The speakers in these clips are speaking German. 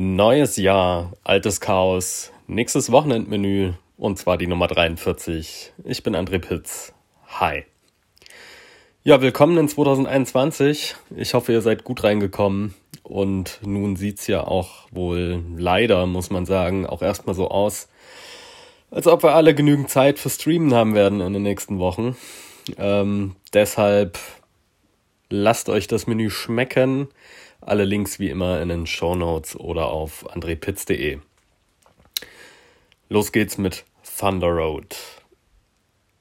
Neues Jahr, altes Chaos, nächstes Wochenendmenü und zwar die Nummer 43. Ich bin André Pitz. Hi. Ja, willkommen in 2021. Ich hoffe, ihr seid gut reingekommen und nun sieht's ja auch wohl leider, muss man sagen, auch erstmal so aus, als ob wir alle genügend Zeit für Streamen haben werden in den nächsten Wochen. Ähm, deshalb lasst euch das Menü schmecken. Alle Links wie immer in den Show Notes oder auf andrepitz.de. Los geht's mit Thunder Road.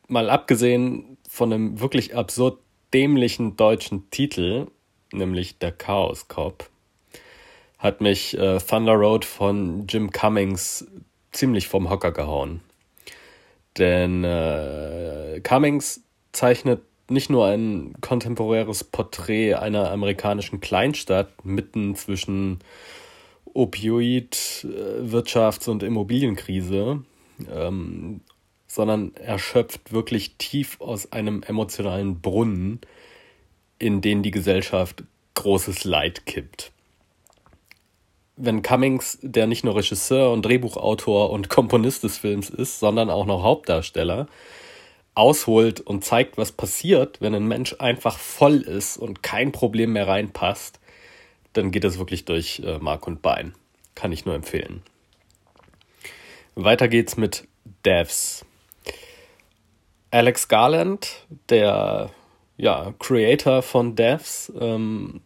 Mal abgesehen von einem wirklich absurd dämlichen deutschen Titel, nämlich der Chaos Cop, hat mich äh, Thunder Road von Jim Cummings ziemlich vom Hocker gehauen. Denn äh, Cummings zeichnet nicht nur ein kontemporäres Porträt einer amerikanischen Kleinstadt mitten zwischen Opioid, Wirtschafts- und Immobilienkrise, ähm, sondern er schöpft wirklich tief aus einem emotionalen Brunnen, in den die Gesellschaft großes Leid kippt. Wenn Cummings, der nicht nur Regisseur und Drehbuchautor und Komponist des Films ist, sondern auch noch Hauptdarsteller, ausholt und zeigt, was passiert, wenn ein Mensch einfach voll ist und kein Problem mehr reinpasst, dann geht es wirklich durch äh, Mark und Bein. Kann ich nur empfehlen. Weiter geht's mit Devs. Alex Garland, der ja, Creator von Devs, ähm,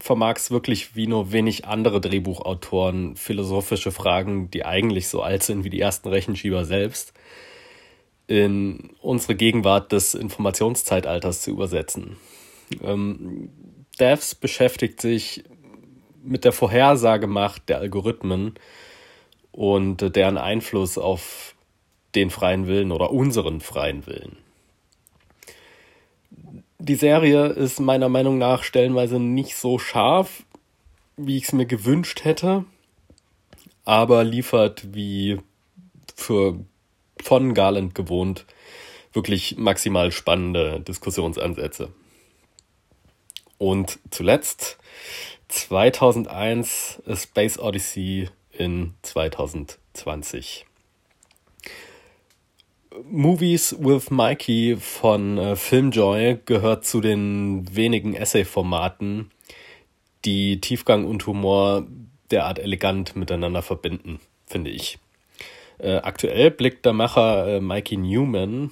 vermag es wirklich wie nur wenig andere Drehbuchautoren philosophische Fragen, die eigentlich so alt sind wie die ersten Rechenschieber selbst, in unsere Gegenwart des Informationszeitalters zu übersetzen. Ähm, Devs beschäftigt sich mit der Vorhersagemacht der Algorithmen und deren Einfluss auf den freien Willen oder unseren freien Willen. Die Serie ist meiner Meinung nach stellenweise nicht so scharf, wie ich es mir gewünscht hätte, aber liefert wie für von Garland gewohnt wirklich maximal spannende Diskussionsansätze. Und zuletzt 2001 A Space Odyssey in 2020. Movies with Mikey von äh, Filmjoy gehört zu den wenigen Essay-Formaten, die Tiefgang und Humor derart elegant miteinander verbinden, finde ich. Äh, aktuell blickt der Macher äh, Mikey Newman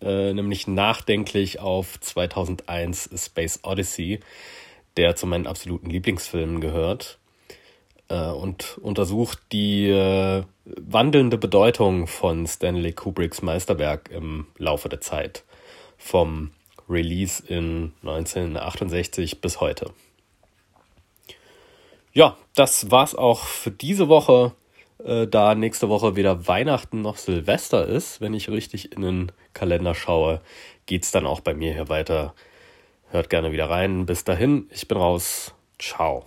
äh, nämlich nachdenklich auf 2001 Space Odyssey, der zu meinen absoluten Lieblingsfilmen gehört äh, und untersucht die äh, wandelnde Bedeutung von Stanley Kubricks Meisterwerk im Laufe der Zeit, vom Release in 1968 bis heute. Ja, das war's auch für diese Woche äh, da nächste Woche weder Weihnachten noch Silvester ist, wenn ich richtig in den Kalender schaue, geht's dann auch bei mir hier weiter. Hört gerne wieder rein. Bis dahin, ich bin raus. Ciao.